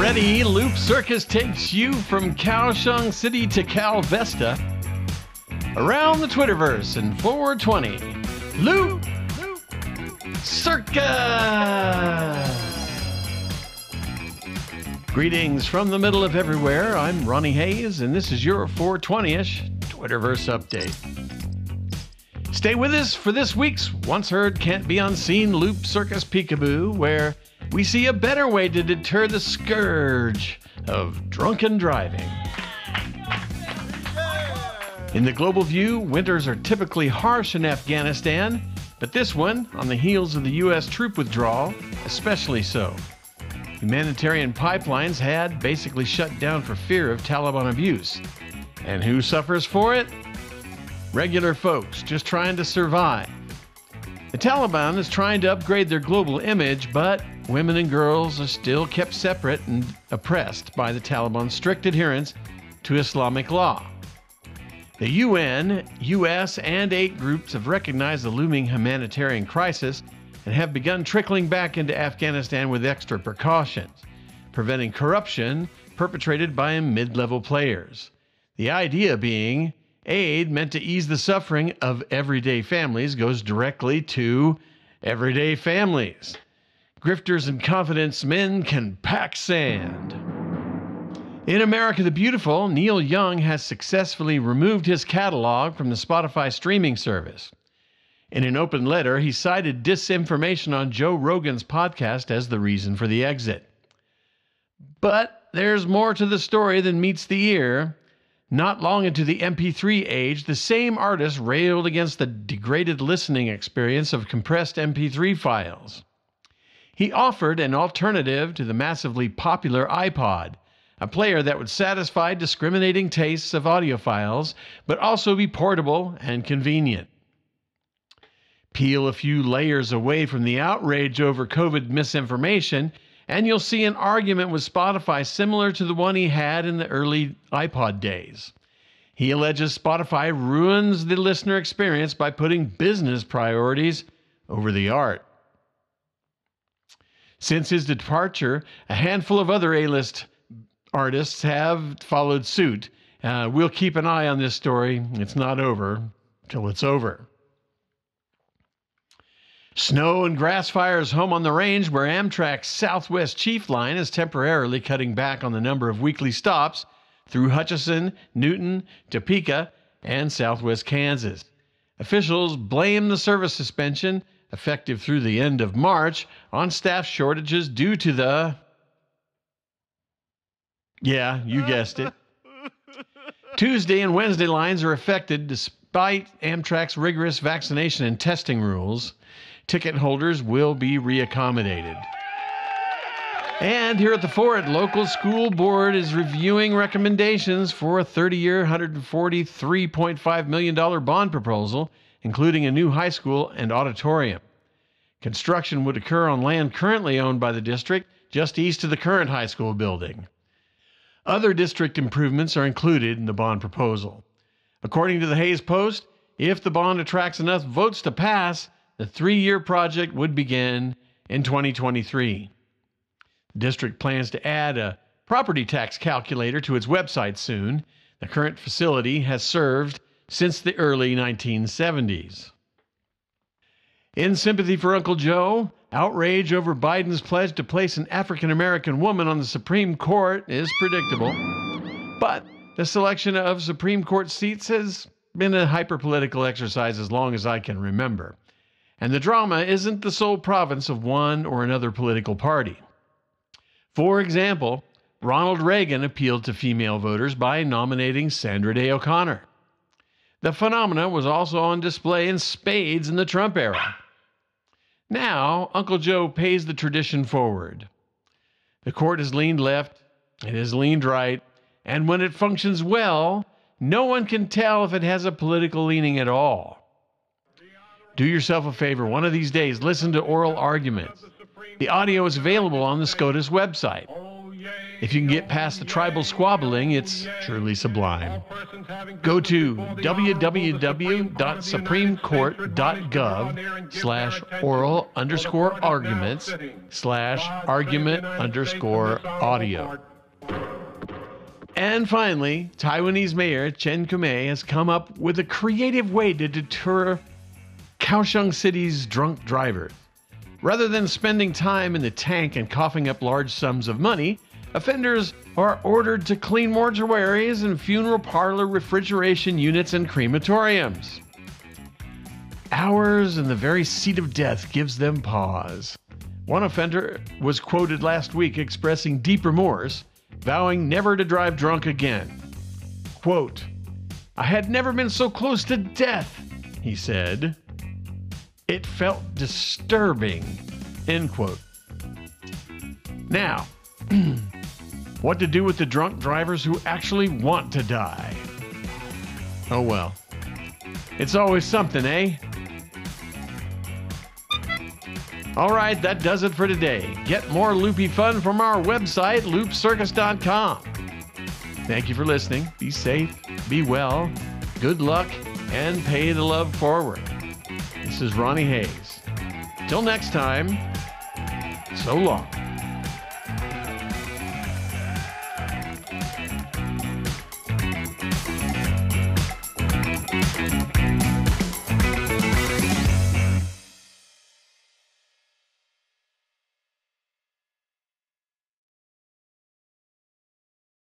ready. Loopcircus takes you from Kaohsiung City to Kalvesta. Around the Twitterverse in 420. Loop Circus! Greetings from the middle of everywhere. I'm Ronnie Hays, and this is your 420 ish Twitterverse update. Stay with us for this week's Once Heard Can't Be Unseen Loopcircus Peekaboo, where we see a better way to deter the scourge of drunken driving. In the global view, winters are typically harsh in Afghanistan, but this one, on the heels of the U.S. troop withdrawal, especially so. Humanitarian pipelines had basically shut down for fear of Taliban abuse. And who suffers for it? Regular folks just trying to survive. The Taliban is trying to upgrade their global image, but women and girls are still kept separate and oppressed by the Taliban's strict adherence to Islamic law. The UN, US, and eight groups have recognized the looming humanitarian crisis and have begun trickling back into Afghanistan with extra precautions, preventing corruption perpetrated by mid level players. The idea being aid meant to ease the suffering of everyday families goes directly to everyday families. Grifters and confidence men can pack sand. In America the Beautiful, Neil Young has successfully removed his catalog from the Spotify streaming service. In an open letter, he cited disinformation on Joe Rogan's podcast as the reason for the exit. But there's more to the story than meets the ear. Not long into the MP3 age, the same artist railed against the degraded listening experience of compressed MP3 files. He offered an alternative to the massively popular iPod, a player that would satisfy discriminating tastes of audiophiles, but also be portable and convenient. Peel a few layers away from the outrage over COVID misinformation, and you'll see an argument with Spotify similar to the one he had in the early iPod days. He alleges Spotify ruins the listener experience by putting business priorities over the art. Since his departure, a handful of other A list artists have followed suit. Uh, we'll keep an eye on this story. It's not over till it's over. Snow and grass fires home on the range where Amtrak's Southwest Chief line is temporarily cutting back on the number of weekly stops through Hutchinson, Newton, Topeka, and Southwest Kansas. Officials blame the service suspension, effective through the end of March, on staff shortages due to the. Yeah, you guessed it. Tuesday and Wednesday lines are affected despite Amtrak's rigorous vaccination and testing rules ticket holders will be reaccommodated. And here at the Fort, local school board is reviewing recommendations for a 30-year, $143.5 million bond proposal, including a new high school and auditorium. Construction would occur on land currently owned by the district, just east of the current high school building. Other district improvements are included in the bond proposal. According to the Hays Post, if the bond attracts enough votes to pass, the three year project would begin in 2023. The district plans to add a property tax calculator to its website soon. The current facility has served since the early 1970s. In sympathy for Uncle Joe, outrage over Biden's pledge to place an African American woman on the Supreme Court is predictable. But the selection of Supreme Court seats has been a hyperpolitical exercise as long as I can remember and the drama isn't the sole province of one or another political party. For example, Ronald Reagan appealed to female voters by nominating Sandra Day O'Connor. The phenomena was also on display in spades in the Trump era. Now, Uncle Joe pays the tradition forward. The court has leaned left, it has leaned right, and when it functions well, no one can tell if it has a political leaning at all. Do yourself a favor one of these days, listen to oral arguments. The audio is available on the SCOTUS website. If you can get past the tribal squabbling, it's truly sublime. Go to www.supremecourt.gov slash oral underscore arguments slash argument underscore audio. And finally, Taiwanese Mayor Chen Kume has come up with a creative way to deter Kaohsiung City's drunk drivers. Rather than spending time in the tank and coughing up large sums of money, offenders are ordered to clean mortuaries and funeral parlor refrigeration units and crematoriums. Hours in the very seat of death gives them pause. One offender was quoted last week expressing deep remorse, vowing never to drive drunk again. Quote, I had never been so close to death, he said. It felt disturbing. End quote. Now, what to do with the drunk drivers who actually want to die? Oh well. It's always something, eh? All right, that does it for today. Get more loopy fun from our website, loopcircus.com. Thank you for listening. Be safe, be well, good luck, and pay the love forward. This is Ronnie Hays. Till next time, so long.